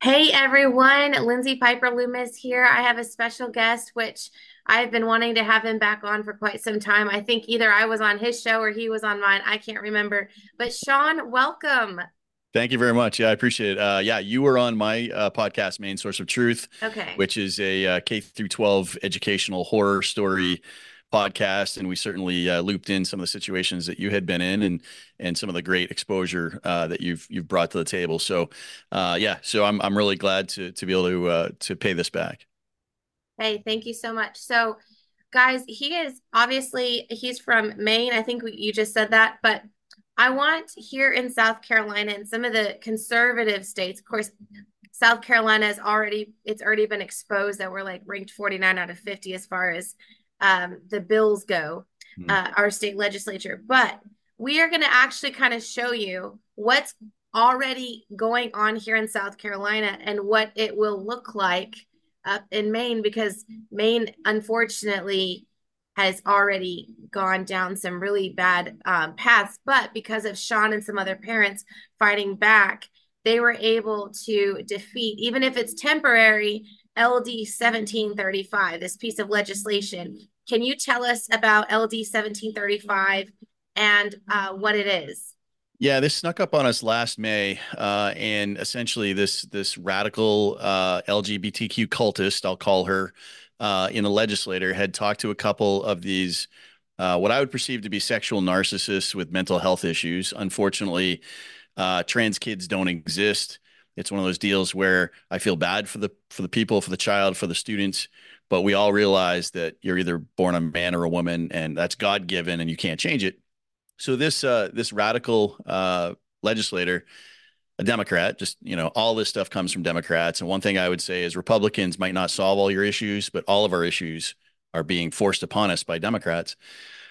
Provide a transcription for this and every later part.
Hey everyone, Lindsay Piper Loomis here. I have a special guest, which I've been wanting to have him back on for quite some time. I think either I was on his show or he was on mine. I can't remember. But Shawn, welcome. Thank you very much. Yeah, I appreciate it. Uh, yeah, you were on my uh, podcast, Maine Source of Truth, Okay. which is a uh, K through 12 educational horror story podcast, and we certainly uh, looped in some of the situations that you had been in, and and some of the great exposure uh, that you've you've brought to the table. So, uh, yeah, so I'm I'm really glad to to be able to uh, to pay this back. Hey, thank you so much. So, guys, he is obviously he's from Maine. I think you just said that, but I want here in South Carolina and some of the conservative states, of course, South Carolina has already it's already been exposed that we're like ranked 49 out of 50 as far as um, the bills go, Hmm. uh, our state legislature. But we are going to actually kind of show you what's already going on here in South Carolina and what it will look like up in Maine because Maine, unfortunately, has already gone down some really bad um, paths. But because of Sean and some other parents fighting back, they were able to defeat, even if it's temporary, LD 1735, this piece of legislation. Can you tell us about LD 1735 and uh, what it is? Yeah, this snuck up on us last May, uh, and essentially this this radical uh, LGBTQ cultist, I'll call her, uh, in a legislator, had talked to a couple of these uh, what I would perceive to be sexual narcissists with mental health issues. Unfortunately, uh, trans kids don't exist. It's one of those deals where I feel bad for the for the people, for the child, for the students, but we all realize that you're either born a man or a woman, and that's God given, and you can't change it. So this uh, this radical uh, legislator, a Democrat, just you know, all this stuff comes from Democrats. And one thing I would say is Republicans might not solve all your issues, but all of our issues are being forced upon us by Democrats.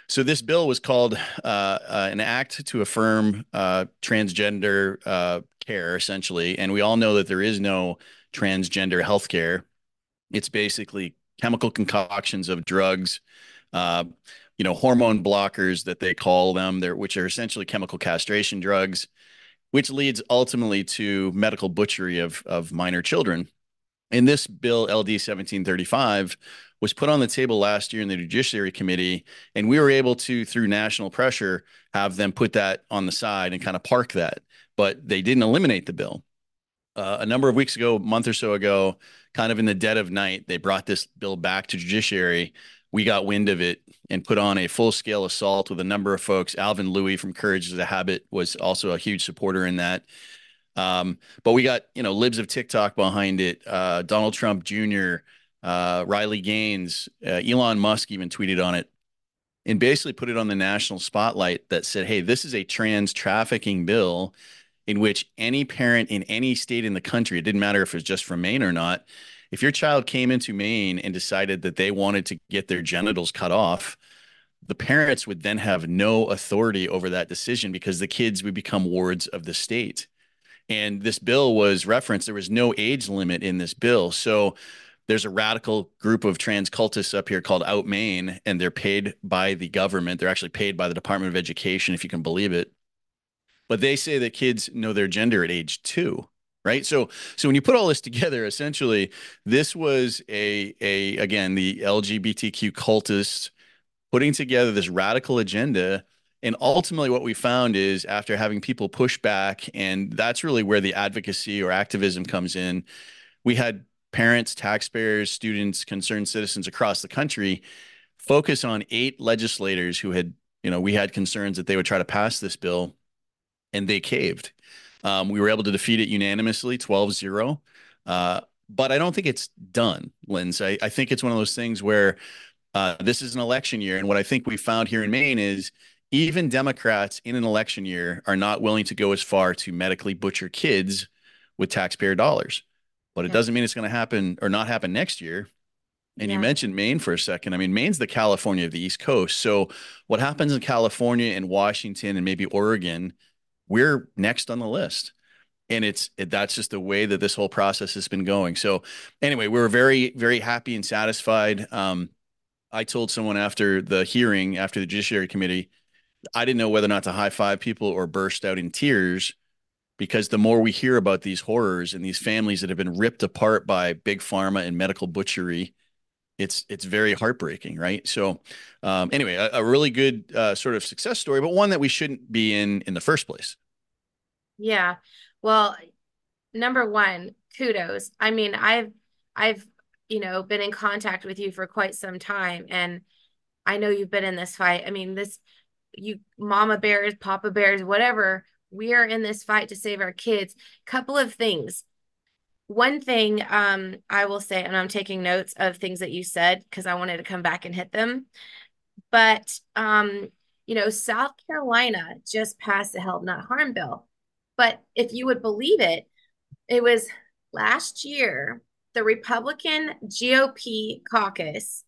So this bill was called uh, uh, an act to affirm uh, transgender uh, care, essentially. And we all know that there is no transgender health care. It's basically chemical concoctions of drugs, uh, you know, hormone blockers that they call them, which are essentially chemical castration drugs, which leads ultimately to medical butchery of of minor children. And this bill, LD 1735, was put on the table last year in the Judiciary Committee, and we were able to, through national pressure, have them put that on the side and kind of park that. But they didn't eliminate the bill uh, a number of weeks ago, a month or so ago, kind of in the dead of night, they brought this bill back to judiciary. We got wind of it and put on a full scale assault with a number of folks. Alvin Lui from Courage is a Habit was also a huge supporter in that. Um, but we got, you know, libs of TikTok behind it. Uh, Donald Trump Jr., uh, Riley Gaines, uh, Elon Musk even tweeted on it and basically put it on the national spotlight that said, hey, this is a trans trafficking bill in which any parent in any state in the country, it didn't matter if it was just from Maine or not, if your child came into Maine and decided that they wanted to get their genitals cut off, the parents would then have no authority over that decision because the kids would become wards of the state. And this bill was referenced. There was no age limit in this bill. So there's a radical group of trans cultists up here called Out Maine, and they're paid by the government. They're actually paid by the Department of Education, if you can believe it but they say that kids know their gender at age two right so so when you put all this together essentially this was a a again the lgbtq cultists putting together this radical agenda and ultimately what we found is after having people push back and that's really where the advocacy or activism comes in we had parents taxpayers students concerned citizens across the country focus on eight legislators who had you know we had concerns that they would try to pass this bill and they caved. Um, we were able to defeat it unanimously, 12 0. Uh, but I don't think it's done, Linz. I, I think it's one of those things where uh, this is an election year. And what I think we found here in Maine is even Democrats in an election year are not willing to go as far to medically butcher kids with taxpayer dollars. But it Yeah. doesn't mean it's going to happen or not happen next year. And you mentioned Maine for a second. I mean, Maine's the California of the East Coast. So what happens in California and Washington and maybe Oregon we're next on the list. And it's it, that's just the way that this whole process has been going. So anyway, we were very, very happy and satisfied. Um, I told someone after the hearing, after the Judiciary Committee, I didn't know whether or not to high five people or burst out in tears because the more we hear about these horrors and these families that have been ripped apart by big pharma and medical butchery, it's it's very heartbreaking, right? So, um, anyway, a, a, really good uh, sort of success story, but one that we shouldn't be in in the first place. Yeah. Well, number one, kudos. I mean, I've I've you know been in contact with you for quite some time, and I know you've been in this fight. I mean, this you mama bears, papa bears, whatever. We are in this fight to save our kids. Couple of things one thing um, I will say, and I'm taking notes of things that you said because I wanted to come back and hit them. But um, you know, South Carolina just passed the Help Not Harm bill. But if you would believe it, it was last year the Republican GOP caucus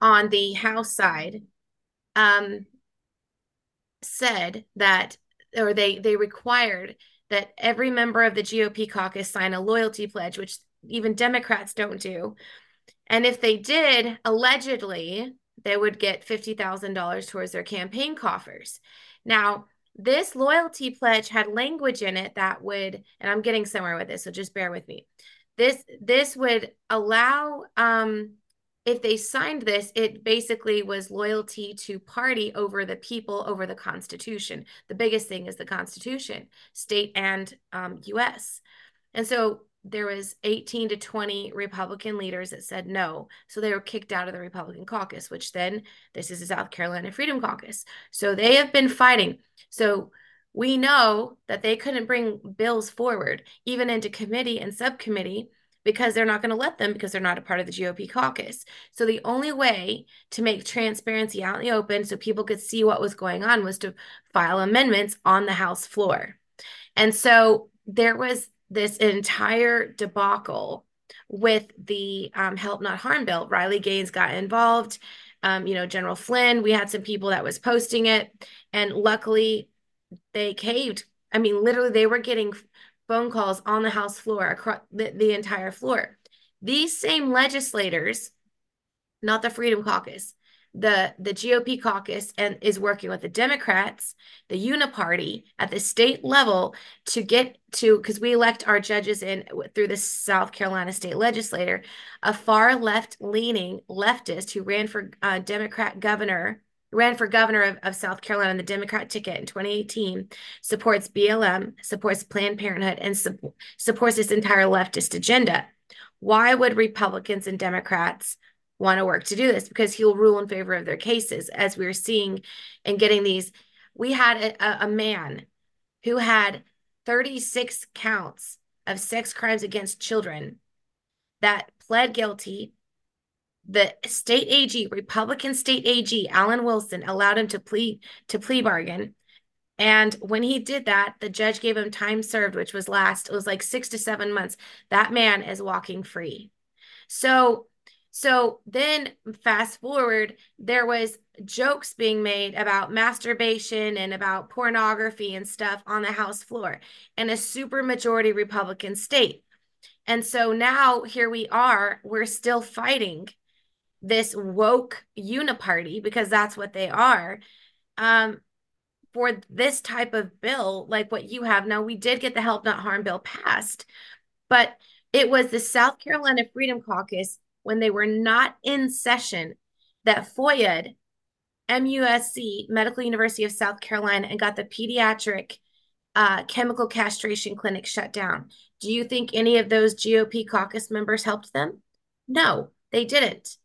on the House side um, said that, or they they required that every member of the GOP caucus sign a loyalty pledge, which even Democrats don't do. And if they did, allegedly, they would get $50,000 towards their campaign coffers. Now, this loyalty pledge had language in it that would, and I'm getting somewhere with this, so just bear with me. This this would allow um, if they signed this, it basically was loyalty to party over the people, over the Constitution. The biggest thing is the Constitution, state and um, U.S. And so there was 18 to 20 Republican leaders that said no. So they were kicked out of the Republican caucus, which then this is the South Carolina Freedom Caucus. So they have been fighting. So we know that they couldn't bring bills forward, even into committee and subcommittee, because they're not going to let them because they're not a part of the GOP caucus. So the only way to make transparency out in the open so people could see what was going on was to file amendments on the House floor. And so there was this entire debacle with the um, Help Not Harm bill. Riley Gaines got involved. Um, you know, General Flynn, we had some people that was posting it. And luckily they caved. I mean, literally, they were getting phone calls on the House floor, across the, the entire floor. These same legislators, not the Freedom Caucus, the the GOP caucus and is working with the Democrats, the Uniparty at the state level to get to because we elect our judges in through the South Carolina state legislator, a far left leaning leftist who ran for uh, Democrat governor ran for governor of, of South Carolina on the Democrat ticket in 2018, supports BLM, supports Planned Parenthood, and su- supports this entire leftist agenda. Why would Republicans and Democrats want to work to do this? Because he'll rule in favor of their cases, as we are seeing and getting these. We had a, a man who had 36 counts of sex crimes against children that pled guilty the state AG, Republican state AG, Alan Wilson, allowed him to plea to plea bargain. And when he did that, the judge gave him time served, which was last, it was like six to seven months. That man is walking free. So, so then fast forward, there was jokes being made about masturbation and about pornography and stuff on the House floor in a super majority Republican state. And so now here we are, we're still fighting this woke uniparty because that's what they are um for this type of bill like what you have. Now we did get the help not harm bill passed but it was the south carolina freedom caucus when they were not in session that foia musc medical university of south carolina and got the pediatric uh, chemical castration clinic shut down. Do you think any of those gop caucus members helped them? No they didn't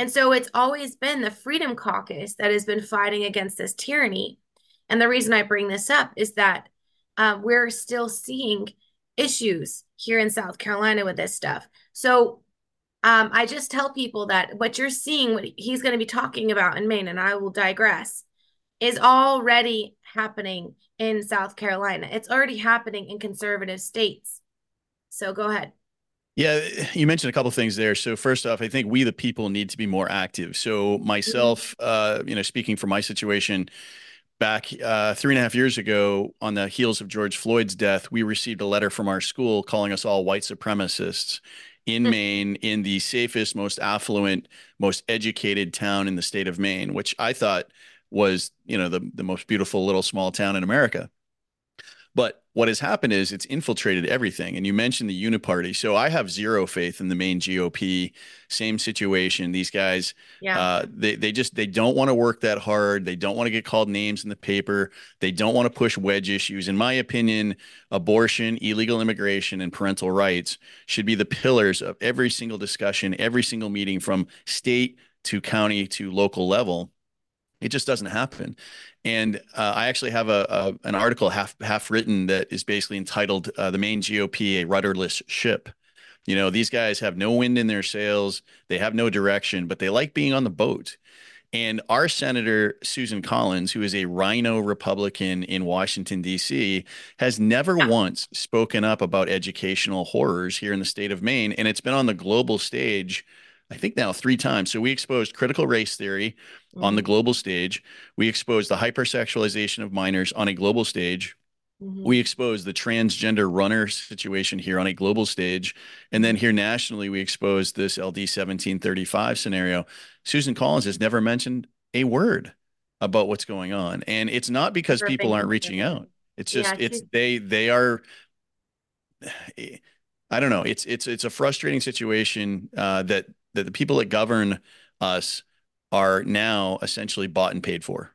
and so it's always been the Freedom Caucus that has been fighting against this tyranny. And the reason I bring this up is that uh, we're still seeing issues here in South Carolina with this stuff. So um, I just tell people that what you're seeing, what he's going to be talking about in Maine, and I will digress, is already happening in South Carolina. It's already happening in conservative states. So go ahead. Yeah, you mentioned a couple things there. So first off, I think we the people need to be more active. So myself, uh, you know, speaking for my situation, back uh, three and a half years ago, on the heels of George Floyd's death, we received a letter from our school calling us all white supremacists in hmm. Maine, in the safest, most affluent, most educated town in the state of Maine, which I thought was, you know, the the most beautiful little small town in America. But what has happened is it's infiltrated everything. And you mentioned the uniparty. So I have zero faith in the Maine GOP. Same situation. These guys, yeah. uh, they they just they don't want to work that hard. They don't want to get called names in the paper. They don't want to push wedge issues. In my opinion, abortion, illegal immigration, and parental rights should be the pillars of every single discussion, every single meeting from state to county to local level. It just doesn't happen. And uh, I actually have a, a, an article half half written that is basically entitled uh, "The Maine GOP: A Rudderless Ship." You know, these guys have no wind in their sails. They have no direction, but they like being on the boat. And our Senator Susan Collins, who is a RINO Republican in Washington, D.C., has never once spoken up about educational horrors here in the state of Maine. And it's been on the global stage I think now three times. So we exposed critical race theory mm-hmm. on the mm-hmm. global stage. We exposed the hypersexualization of minors on a global stage. Mm-hmm. We exposed the transgender runner situation here on a global stage. And then here nationally, we exposed this LD 1735 scenario. Susan Collins has never mentioned a word about what's going on. And it's not because people aren't reaching out. It's just yeah, it's they they are I don't know. It's it's it's a frustrating situation uh, that that the people that govern us are now essentially bought and paid for.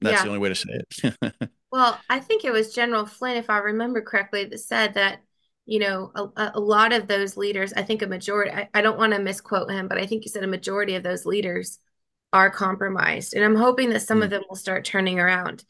That's yeah. the only way to say it. well, I think it was General Flynn, if I remember correctly, that said that, you know, a, a lot of those leaders, I think a majority, I, I don't want to misquote him, but I think he said a majority of those leaders are compromised. And I'm hoping that some mm. of them will start turning around.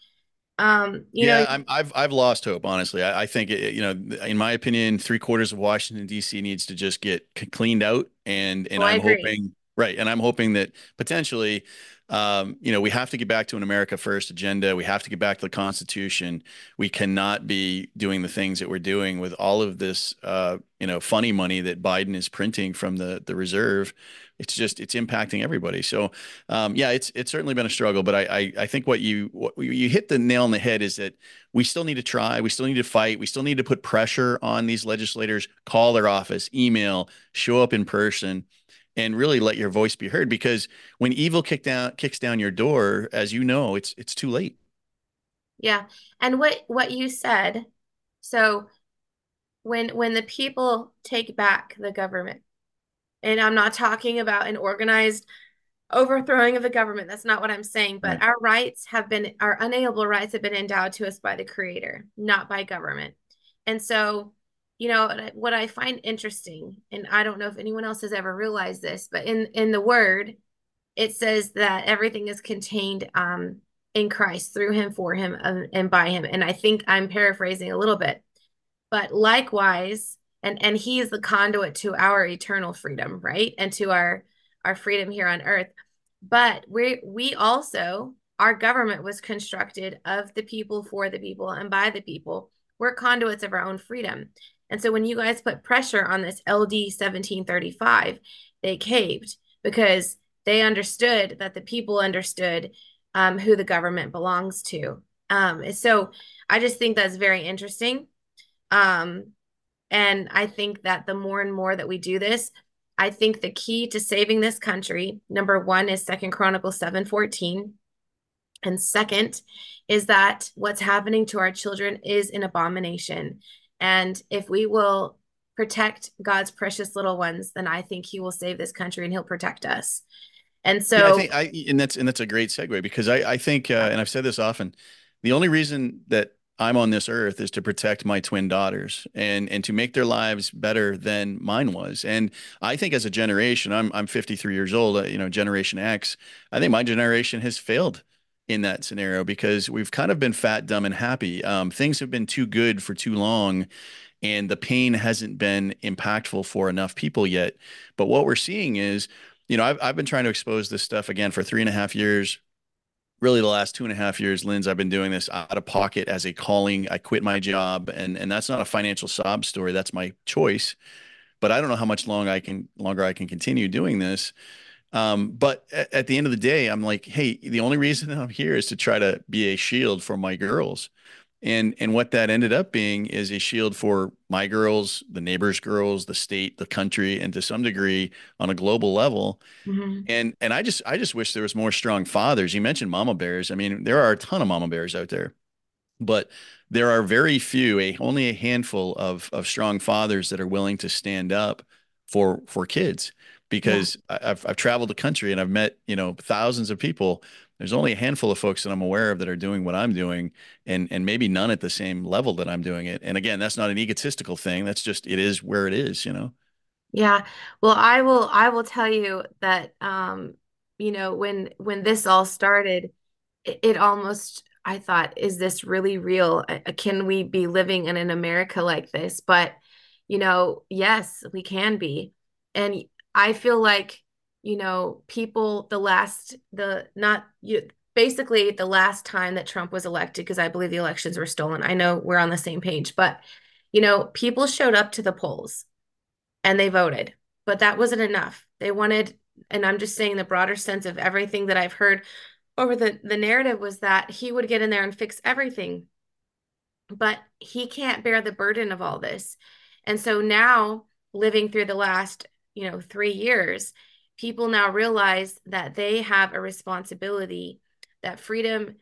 Um, yeah, know, I'm, I've I've lost hope. Honestly, I, I think it, you know, in my opinion, three quarters of Washington D.C. needs to just get cleaned out, and and oh, I'm hoping right, and I'm hoping that potentially um, you know, we have to get back to an America First agenda. We have to get back to the Constitution. We cannot be doing the things that we're doing with all of this, uh, you know, funny money that Biden is printing from the the reserve. It's just it's impacting everybody. So, um, yeah, it's it's certainly been a struggle. But I, I I think what you what you hit the nail on the head is that we still need to try. We still need to fight. We still need to put pressure on these legislators. Call their office, email, show up in person and really let your voice be heard because when evil kick down kicks down your door as you know it's it's too late. Yeah. And what what you said so when when the people take back the government and i'm not talking about an organized overthrowing of the government that's not what i'm saying but right. our rights have been our unalienable rights have been endowed to us by the creator not by government. And so you know what i find interesting and i don't know if anyone else has ever realized this but in in the word it says that everything is contained um in christ through him for him and by him. And i think i'm paraphrasing a little bit but likewise and and he is the conduit to our eternal freedom right? And to our our freedom here on earth. But we we also our government was constructed of the people for the people and by the people. We're conduits of our own freedom and so when you guys put pressure on this LD 1735, they caved because they understood that the people understood um, who the government belongs to. Um, so I just think that's very interesting. Um, and I think that the more and more that we do this, I think the key to saving this country, number one, is Second Chronicles 7:14. And second is that what's happening to our children is an abomination. And if we will protect God's precious little ones, then I think He will save this country and He'll protect us. And so, yeah, I think I, and that's and that's a great segue because I I think, uh, and I've said this often, the only reason that I'm on this earth is to protect my twin daughters and and to make their lives better than mine was. And I think as a generation, I'm I'm 53 years old, uh, you know, Generation X. I think my generation has failed in that scenario because we've kind of been fat, dumb, and happy. Um, things have been too good for too long, and the pain hasn't been impactful for enough people yet. But what we're seeing is, you know, I've, I've been trying to expose this stuff again for three and a half years. Really, the last two and a half years, Linz, I've been doing this out of pocket as a calling. I quit my job, and and that's not a financial sob story. That's my choice. But I don't know how much long I can longer I can continue doing this. Um, but at, at, the end of the day, I'm like, hey, the only reason I'm here is to try to be a shield for my girls. And and what that ended up being is a shield for my girls, the neighbors' girls, the state, the country, and to some degree on a global level. Mm-hmm. And and I just I just wish there was more strong fathers. You mentioned mama bears. I mean, there are a ton of mama bears out there. but there are very few, a only a handful of of strong fathers that are willing to stand up for for kids because yeah. I've I've traveled the country and I've met, you know, thousands of people. There's only a handful of folks that I'm aware of that are doing what I'm doing and and maybe none at the same level that I'm doing it. And again, that's not an egotistical thing. That's just it is where it is, you know. Yeah. Well, I will I will tell you that um you know when when this all started it, it almost I thought is this really real? Can we be living in an America like this? But you know, yes, we can be. And I feel like you know, people the last the not you basically the last time that Trump was elected because I believe the elections were stolen. I know we're on the same page, but you know, people showed up to the polls and they voted. But that wasn't enough. They wanted, and I'm just saying the broader sense of everything that I've heard over the the narrative was that he would get in there and fix everything. But he can't bear the burden of all this. And so now living through the last, you know, 3 years, people now realize that they have a responsibility that freedom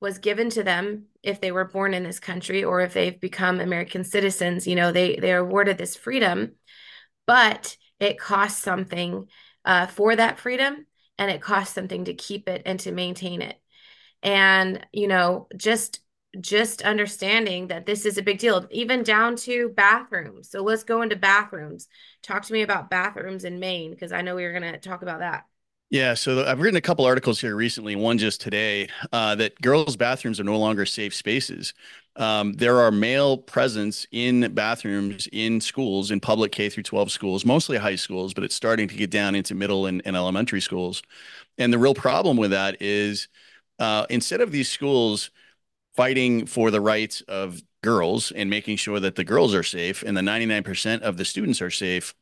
was given to them if they were born in this country or if they've become American citizens, you know, they they're awarded this freedom but it costs something uh, for that freedom and it costs something to keep it and to maintain it. And you know just just understanding that this is a big deal even down to bathrooms so let's go into bathrooms talk to me about bathrooms in maine because i know we were going to talk about that yeah, so I've written a couple articles here recently, one just today, uh, that girls' bathrooms are no longer safe spaces. Um, there are male presence in bathrooms in schools, in public K through 12 schools, mostly high schools, but it's starting to get down into middle and, and elementary schools. And the real problem with that is uh, instead of these schools fighting for the rights of girls and making sure that the girls are safe and the 99% of the students are safe,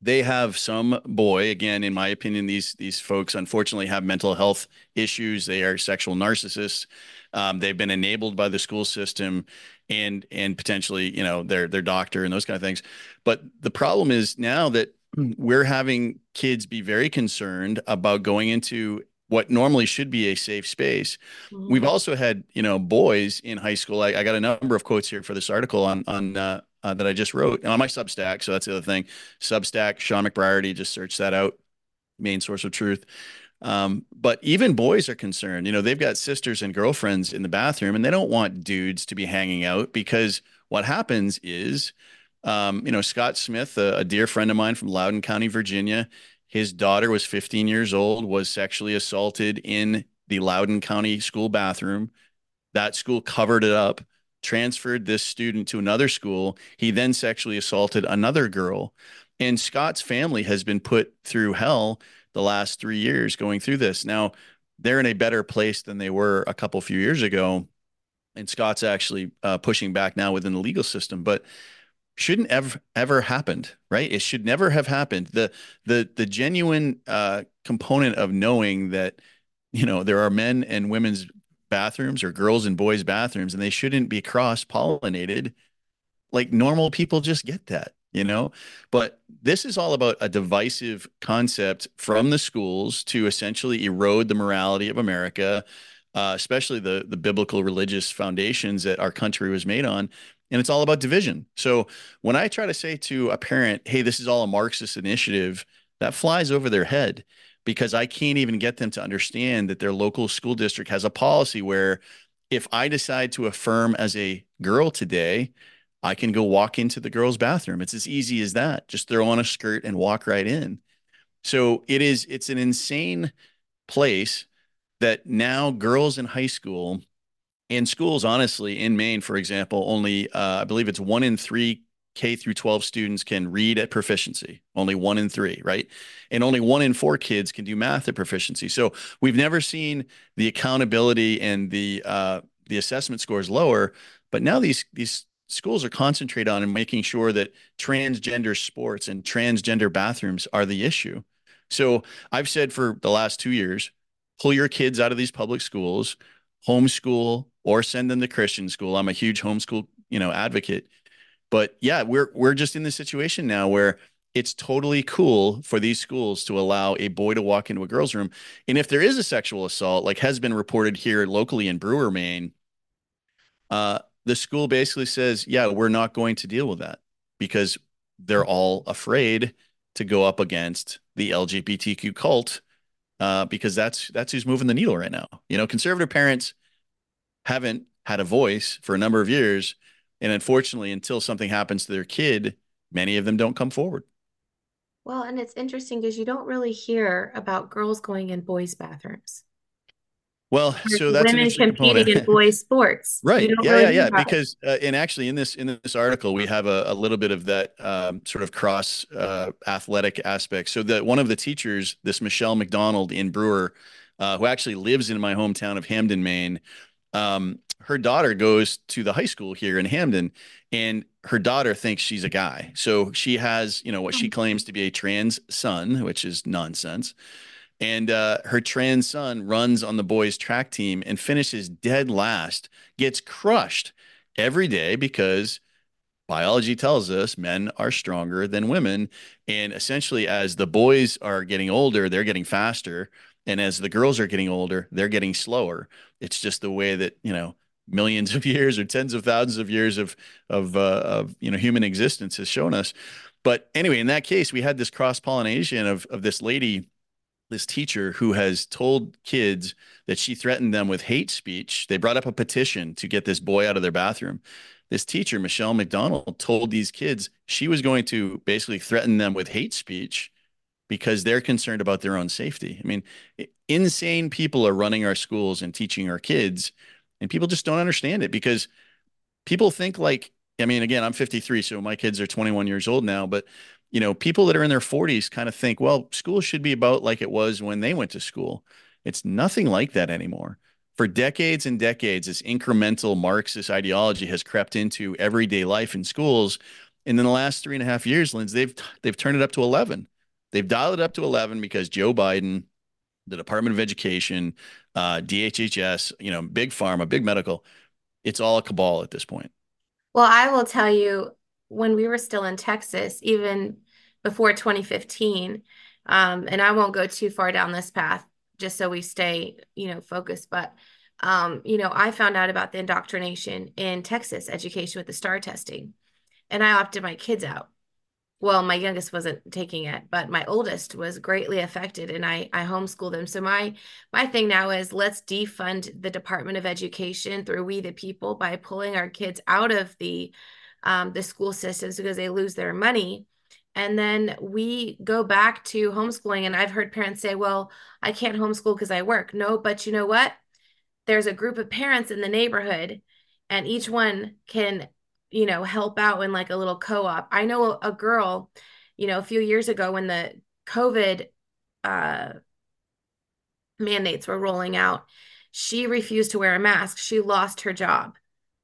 they have some boy. Again in my opinion these these folks unfortunately have mental health issues. They are sexual narcissists. Um, they've been enabled by the school system and and potentially you know their their doctor and those kind of things. But the problem is now that we're having kids be very concerned about going into what normally should be a safe space. Mm-hmm. We've also had, you know, boys in high school. I, I, got a number of quotes here for this article on on uh, uh, that I just wrote on my Substack. So that's the other thing. Substack, Shawn McBreairty, just search that out. Maine source of truth. Um, but even boys are concerned. You know, they've got sisters and girlfriends in the bathroom, and they don't want dudes to be hanging out because what happens is, um, you know, Scott Smith, a, a dear friend of mine from Loudoun County, Virginia, his daughter was 15 years old, was sexually assaulted in the Loudoun County school bathroom. That school covered it up transferred this student to another school. He then sexually assaulted another girl. And Scott's family has been put through hell the last three years going through this. Now, they're in a better place than they were a couple few years ago. And Scott's actually uh, pushing back now within the legal system. But shouldn't ever ever happened right? It should never have happened. The the the genuine uh component of knowing that you know there are men and women's bathrooms or girls and boys bathrooms and they shouldn't be cross pollinated like normal people just get that you know? But this is all about a divisive concept from the schools to essentially erode the morality of america uh, especially the the biblical religious foundations that our country was made on and it's all about division so when i try to say to a parent hey this is all a marxist initiative that flies over their head because I can't even get them to understand that their local school district has a policy where if I decide to affirm as a girl today, I can go walk into the girls' bathroom. It's as easy as that. Just throw on a skirt and walk right in. So it is, it's an insane place that now girls in high school and schools, honestly, in Maine, for example, only uh, I believe it's one in three K through 12 students can read at proficiency, only one in three, right? And only one in four kids can do math at proficiency. So we've never seen the accountability and the uh, the assessment scores lower, but now these these schools are concentrated on and making sure that transgender sports and transgender bathrooms are the issue. So I've said for the last two years, pull your kids out of these public schools, homeschool or send them to Christian school. I'm a huge homeschool, you know, advocate but yeah, we're we're just in this situation now where it's totally cool for these schools to allow a boy to walk into a girl's room. And if there is a sexual assault, like has been reported here locally in Brewer, Maine, Uh, the school basically says, yeah, we're not going to deal with that because they're all afraid to go up against the LGBTQ cult uh, because that's that's who's moving the needle right now. You know, conservative parents haven't had a voice for a number of years, and unfortunately, until something happens to their kid, many of them don't come forward. Well, and it's interesting because you don't really hear about girls going in boys' bathrooms. Well, so that's women competing in boys sports, right? Yeah, really yeah, yeah. Because uh, and actually, in this in this article, we have a, a little bit of that um, sort of cross uh, athletic aspect. So that one of the teachers, this Michelle McDonald in Brewer, uh, who actually lives in my hometown of Hampden, Maine. Um, her daughter goes to the high school here in Hampden, and her daughter thinks she's a guy. So she has, you know, what she oh. claims to be a trans son, which is nonsense. And uh, her trans son runs on the boys' track team and finishes dead last, gets crushed every day because biology tells us men are stronger than women. And essentially, as the boys are getting older, they're getting faster. And as the girls are getting older, they're getting slower. It's just the way that, you know, millions of years or tens of thousands of years of of uh, of you know human existence has shown us. But anyway, in that case, we had this cross pollination of of this lady this teacher who has told kids that she threatened them with hate speech. They brought up a petition to get this boy out of their bathroom. This teacher, Michelle McDonald, told these kids she was going to basically threaten them with hate speech because they're concerned about their own safety. I mean, insane people are running our schools and teaching our kids, and people just don't understand it because people think like, I mean, again, I'm 53, so my kids are 21 years old now, but you know, people that are in their 40s kind of think, well, school should be about like it was when they went to school. It's nothing like that anymore. For decades and decades, this incremental Marxist ideology has crept into everyday life in schools. And in the last three and a half years, Linz, they've they've turned it up to 11. They've dialed it up to 11 because Joe Biden, the Department of Education, uh, DHHS, you know, big pharma, big medical, it's all a cabal at this point. Well, I will tell you, when we were still in Texas, even before 2015, um, and I won't go too far down this path just so we stay, you know, focused. But, um, you know, I found out about the indoctrination in Texas education with the STAAR testing, and I opted my kids out. Well, my youngest wasn't taking it, but my oldest was greatly affected, and I I homeschooled them. So my my thing now is let's defund the Department of Education through We the People by pulling our kids out of the um, the school systems because they lose their money. And then we go back to homeschooling and i've heard parents say well i can't homeschool because i work. No but you know what? There's a group of parents in the neighborhood and each one can you know help out in like a little co-op i know a girl you know a few years ago when the covid uh mandates were rolling out she refused to wear a mask she lost her job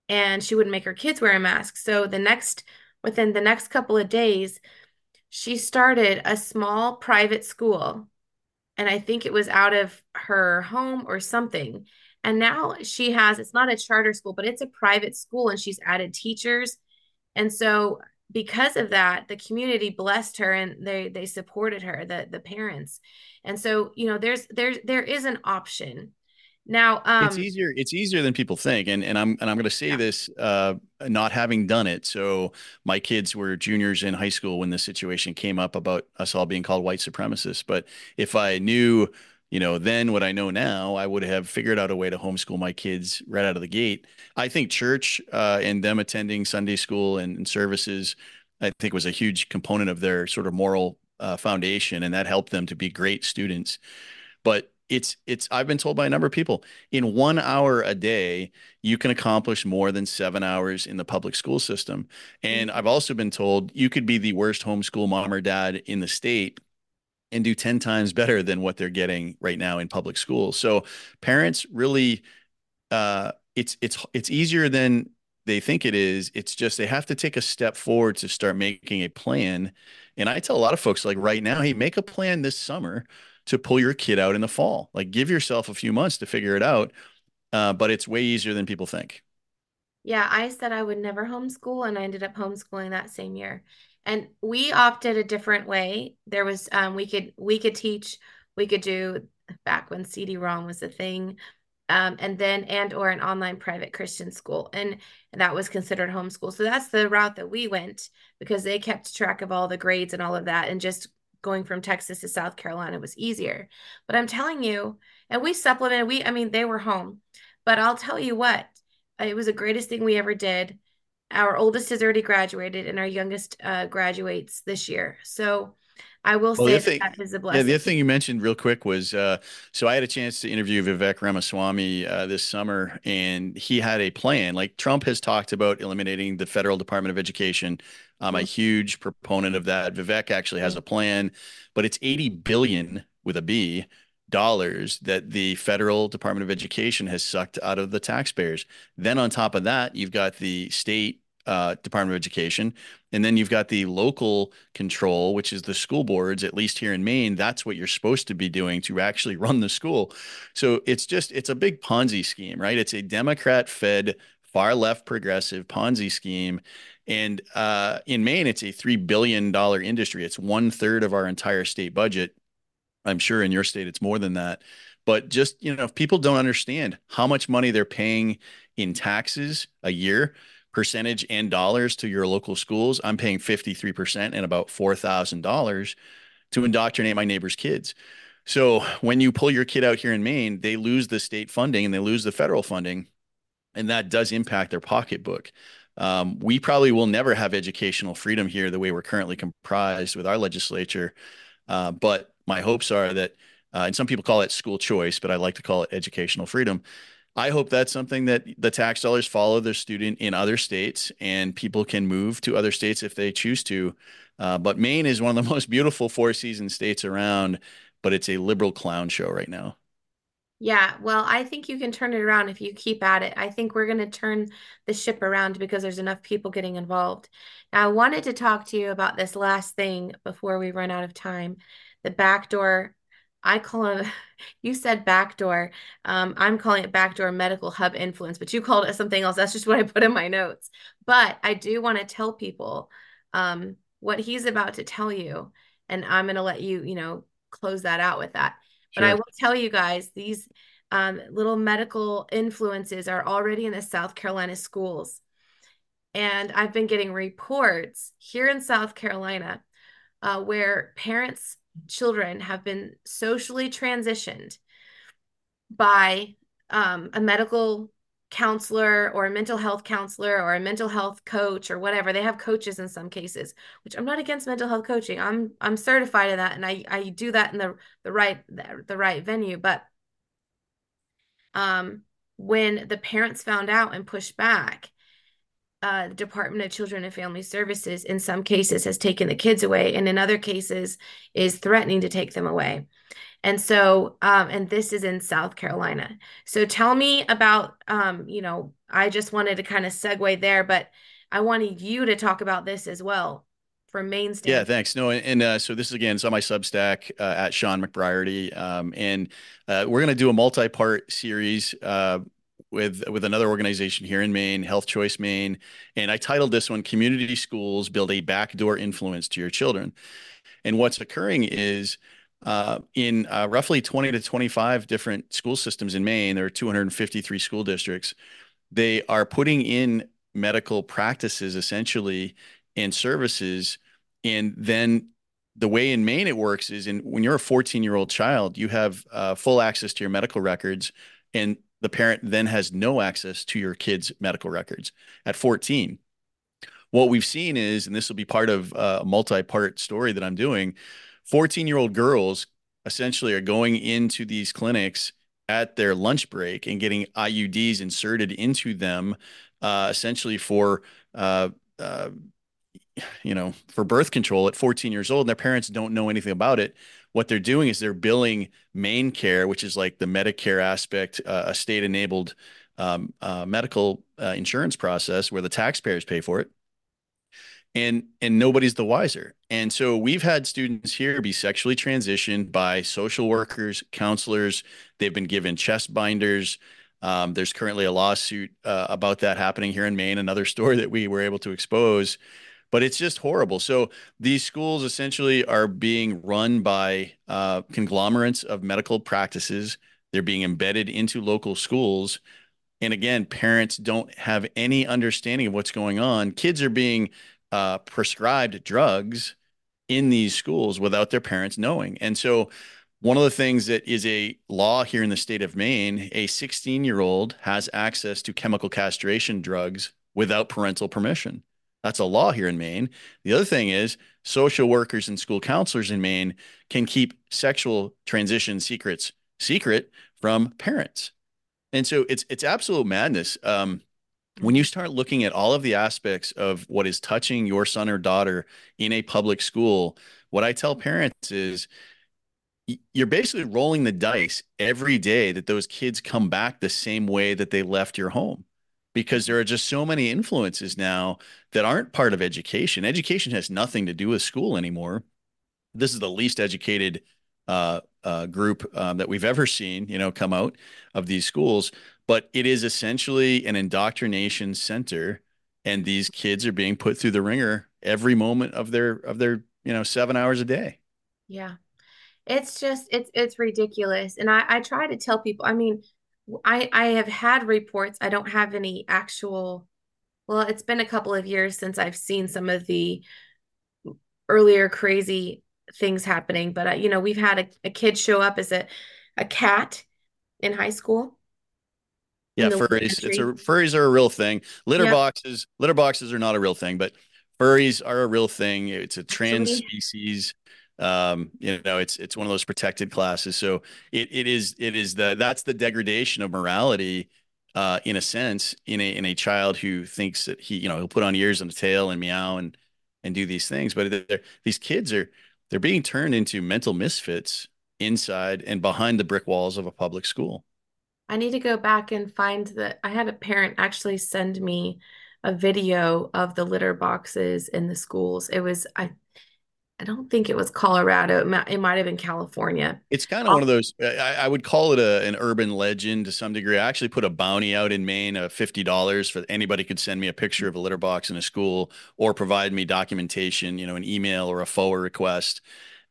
and she wouldn't make her kids wear a mask. So the next within the next couple of days, she started a small private school. And I think it was out of her home or something. And now she has it's not a charter school, but it's a private school and she's added teachers. And so because of that, the community blessed her and they they supported her, the the parents. And so, you know, there's there's there is an option now, um, it's easier. It's easier than people think, and and I'm and I'm going to say yeah. this, uh, not having done it. So my kids were juniors in high school when this situation came up about us all being called white supremacists. But if I knew, you know, then what I know now, I would have figured out a way to homeschool my kids right out of the gate. I think church uh, and them attending Sunday school and, and, services, I think was a huge component of their sort of moral uh, foundation, and that helped them to be great students. But it's it's i've been told by a number of people in one hour a day you can accomplish more than seven hours in the public school system and i've also been told you could be the worst homeschool mom or dad in the state and do 10 times better than what they're getting right now in public schools so parents really uh, it's it's it's easier than they think it is it's just they have to take a step forward to start making a plan and i tell a lot of folks like right now hey make a plan this summer to pull your kid out in the fall. Like give yourself a few months to figure it out. Uh, but it's way easier than people think. Yeah, I said I would never homeschool, and I ended up homeschooling that same year. And we opted a different way. There was um, we could we could teach, we could do back when CD-ROM was a thing. um, and then and or an online private Christian school, and that was considered homeschool. So that's the route that we went because they kept track of all the grades and all of that, and just going from Texas to South Carolina was easier. But I'm telling you, and we supplemented. We, I mean, they were home, but I'll tell you what, it was the greatest thing we ever did. Our oldest has already graduated, and our youngest uh, graduates this year. So I will well, say thing, that is a blessing. Yeah, the other thing you mentioned real quick was uh, so I had a chance to interview Vivek Ramaswamy uh, this summer, and he had a plan. Like Trump has talked about eliminating the federal Department of Education. I'm mm-hmm. a huge proponent of that. Vivek actually has a plan, but it's 80 billion with a B dollars that the federal Department of Education has sucked out of the taxpayers. Then on top of that, you've got the state uh, Department of Education. And then you've got the local control, which is the school boards, at least here in Maine. That's what you're supposed to be doing to actually run the school. So it's just, it's a big Ponzi scheme, right? It's a Democrat fed, far left progressive Ponzi scheme. And uh, in Maine, it's a $3 billion industry. It's one third of our entire state budget. I'm sure in your state, it's more than that. But just, you know, if people don't understand how much money they're paying in taxes a year, percentage and dollars to your local schools, I'm paying 53% and about $4,000 to indoctrinate my neighbor's kids. So when you pull your kid out here in Maine, they lose the state funding and they lose the federal funding, and that does impact their pocketbook. Um, we probably will never have educational freedom here the way we're currently comprised with our legislature. Uh, but my hopes are that, uh, and some people call it school choice, but I like to call it educational freedom, I hope that's something that the tax dollars follow their student in other states and people can move to other states if they choose to. Uh, but Maine is one of the most beautiful four season states around, but it's a liberal clown show right now. Yeah, well, I think you can turn it around if you keep at it. I think we're going to turn the ship around because there's enough people getting involved. Now, I wanted to talk to you about this last thing before we run out of time the backdoor I call it, you said backdoor. Um, I'm calling it backdoor medical hub influence, but you called it something else. That's just what I put in my notes. But I do want to tell people um, what he's about to tell you. And I'm going to let you, you know, close that out with that. Sure. But I will tell you guys, these um, little medical influences are already in the South Carolina schools. And I've been getting reports here in South Carolina uh, where parents children have been socially transitioned by um, a medical counselor or a mental health counselor or a mental health coach or whatever. They have coaches in some cases which i'm not against mental health coaching. I'm i'm certified in that and i i do that in the the right the, the right venue. But um when the parents found out and pushed back uh, Department of Children and Family Services, in some cases, has taken the kids away, and in other cases, is threatening to take them away. And so, um, and this is in South Carolina. So tell me about, um, you know, I just wanted to kind of segue there, but I wanted you to talk about this as well from Maine State. Yeah, thanks. No, and, and uh, so this is again, it's on my Substack uh, at Shawn McBreairty, um, and uh, we're going to do a multi-part series uh, with with another organization here in Maine, Health Choice Maine, and I titled this one "Community Schools Build a Backdoor Influence to Your Children." And what's occurring is uh, in uh, roughly 20 to 25 different school systems in Maine, there are 253 school districts. They are putting in medical practices essentially and services, and then the way in Maine it works is in when you're a 14 year old child, you have uh, full access to your medical records, and the parent then has no access to your kid's medical records. At 14 what we've seen is and this will be part of a multi-part story that i'm doing 14 year old girls essentially are going into these clinics at their lunch break and getting iuds inserted into them uh, essentially for uh, uh, you know for birth control at 14 years old and their parents don't know anything about it what they're doing is they're billing MaineCare, which is like the Medicare aspect, uh, a state enabled um, uh, medical uh, insurance process where the taxpayers pay for it. And, and nobody's the wiser. And so we've had students here be sexually transitioned by social workers, counselors. They've been given chest binders. Um, there's currently a lawsuit uh, about that happening here in Maine, another story that we were able to expose but it's just horrible. So these schools essentially are being run by uh, conglomerates of medical practices. They're being embedded into local schools. And again, parents don't have any understanding of what's going on. Kids are being uh, prescribed drugs in these schools without their parents knowing. And so, one of the things that is a law here in the state of Maine, a 16 year old has access to chemical castration drugs without parental permission. That's a law here in Maine. The other thing is social workers and school counselors in Maine can keep sexual transition secrets secret from parents. And so it's it's absolute madness. Um, when you start looking at all of the aspects of what is touching your son or daughter in a public school, what I tell parents is you're basically rolling the dice every day that those kids come back the same way that they left your home because there are just so many influences now that aren't part of education. Education has nothing to do with school anymore. This is the least educated uh, uh, group um, that we've ever seen, you know, come out of these schools. But it is essentially an indoctrination center, and these kids are being put through the ringer every moment of their of their you know seven hours a day. Yeah, it's just it's it's ridiculous, and I I try to tell people. I mean, I I have had reports. I don't have any actual. Well, it's been a couple of years since I've seen some of the earlier crazy things happening. But uh, you know, we've had a, a kid show up as a a cat in high school. Yeah, furries. It's a furries are a real thing. Litter boxes, litter boxes are not a real thing, but furries are a real thing. It's a trans species. Um, you know, it's it's one of those protected classes. So it it is it is the that's the degradation of morality uh, in a sense in a in a child who thinks that he you know he'll put on ears and a tail and meow and and do these things, but these kids are they're being turned into mental misfits inside and behind the brick walls of a public school. I need to go back and find that I had a parent actually send me a video of the litter boxes in the schools. It was I I don't think it was Colorado. It might, have been California. It's kind of one of those. I, I would call it a, an urban legend to some degree. I actually put a bounty out in Maine of fifty dollars for anybody could send me a picture of a litter box in a school or provide me documentation, you know, an email or a FOA request,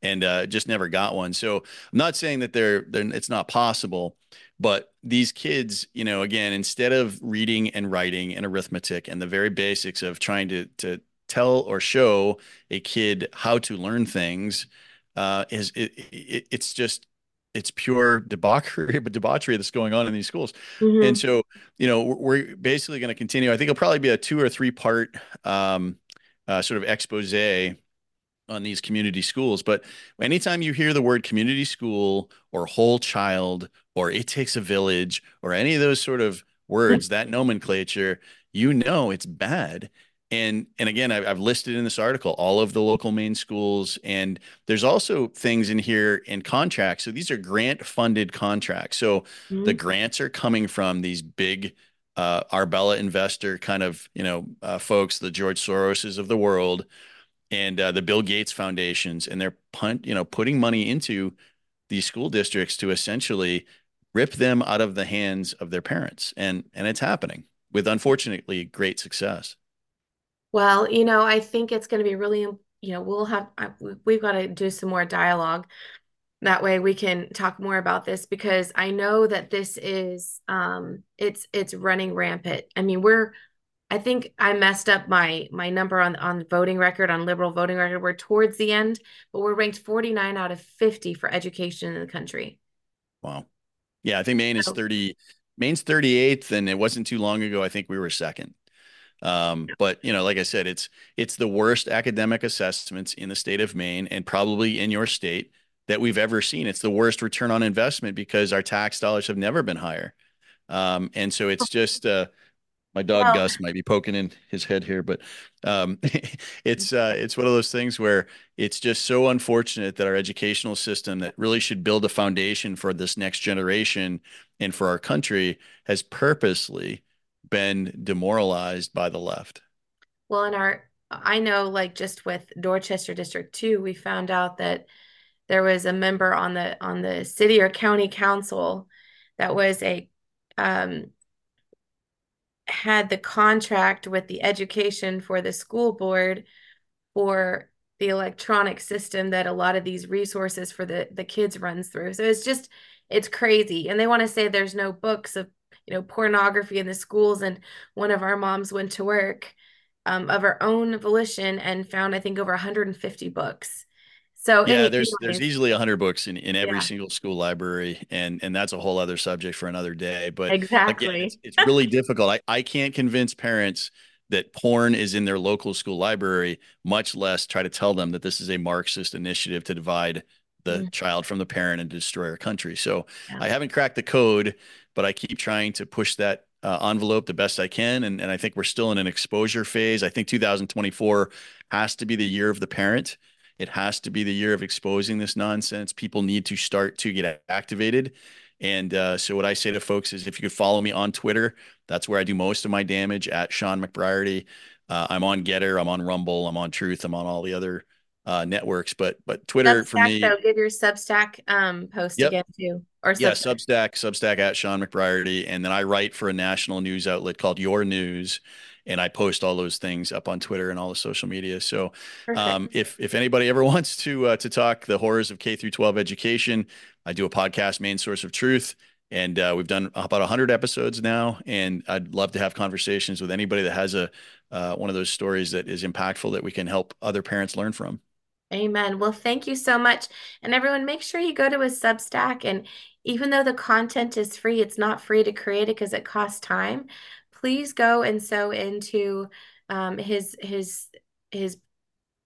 and uh, just never got one. So I'm not saying that they're, they're it's not possible, but these kids, you know, again, instead of reading and writing and arithmetic and the very basics of trying to to tell or show a kid how to learn things uh, is it, it, it's just it's pure debauchery but debauchery that's going on in these schools. Mm-hmm. and so you know we're basically going to continue. I think it'll probably be a two or three part um, uh, sort of expose on these community schools. But anytime you hear the word community school or whole child or it takes a village or any of those sort of words that nomenclature you know it's bad and and again I've, I've, listed in this article all of the local Maine schools and there's also things in here in contracts. So these are grant funded contracts. So mm-hmm. the grants are coming from these big uh, Arabella investor kind of you know uh, folks the george soroses of the world and uh, the bill gates foundations and they're punt you know putting money into these school districts to essentially rip them out of the hands of their parents. And and it's happening with unfortunately great success well, you know, I think it's going to be really, you know, we'll have, we've got to do some more dialogue. That way we can talk more about this because I know that this is, um, it's, it's running rampant. I mean, we're, I think I messed up my my number on on voting record on liberal voting record. We're towards the end, but we're ranked 49 out of 50 for education in the country. Wow. Yeah, I think Maine is 30 Maine's 38th and it wasn't too long ago I think we were second. Um, but you know, like I said, it's it's the worst academic assessments in the state of Maine and probably in your state that we've ever seen. It's the worst return on investment because our tax dollars have never been higher. Um, and so it's just uh, my dog Gus might be poking in his head here, but um, it's uh, it's one of those things where it's just so unfortunate that our educational system that really should build a foundation for this next generation and for our country has purposely been demoralized by the left. Well, in our, I know, like just with Dorchester District Two, we found out that there was a member on the on the city or county council that was a um, had the contract with the education for the school board for the electronic system that a lot of these resources for the the kids runs through. So it's just it's crazy. And they want to say there's no books of, you know, pornography in the schools. And one of our moms went to work um, of her own volition and found, I think, over 150 books. So yeah, any, there's there's easily 100 books in, in every yeah, single school library, and and that's a whole other subject for another day. But again, it's exactly. it's really difficult. I, I can't convince parents that porn is in their local school library, much less try to tell them that this is a Marxist initiative to divide the Mm, child from the parent and destroy our country. So Yeah. I haven't cracked the code, but I keep trying to push that uh, envelope the best I can. And, and I think we're still in an exposure phase. I think 2024 has to be the year of the parent. It has to be the year of exposing this nonsense. People need to start to get activated. And uh, so, what I say to folks is if you could follow me on Twitter, that's where I do most of my damage at Shawn McBreairty. Uh, I'm on Gettr, I'm on Rumble, I'm on Truth, I'm on all the other uh, networks. But but Twitter for me, though, give your Substack um post yep, again too, or yeah, Substack. Substack, Substack at Shawn McBreairty, and then I write for a national news outlet called Your News, and I post all those things up on Twitter and all the social media. So, um, if if anybody ever wants to uh, to talk the horrors of K through 12 education, I do a podcast, Maine Source of Truth, and uh, we've done about 100 episodes now, and I'd love to have conversations with anybody that has a uh, one of those stories that is impactful that we can help other parents learn from. Amen. Well, thank you so much. And everyone, make sure you go to his Substack. And even though the content is free, it's not free to create it because it costs time. Please go and sow into um, his his his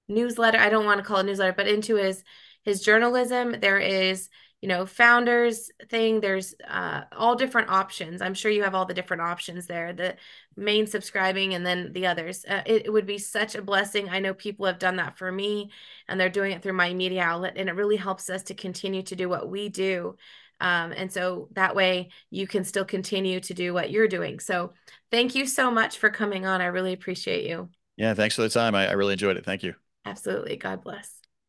newsletter. I don't want to call it newsletter, but into his his journalism. There is, you know, founders thing. There's uh, all different options. I'm sure you have all the different options there. The main subscribing and then the others. Uh, it, it would be such a blessing. I know people have done that for me, and they're doing it through my media outlet, and it really helps us to continue to do what we do. Um, and so that way you can still continue to do what you're doing. So thank you so much for coming on. I really appreciate you. Yeah, thanks for the time. I, I really enjoyed it. Thank you. Absolutely. God bless.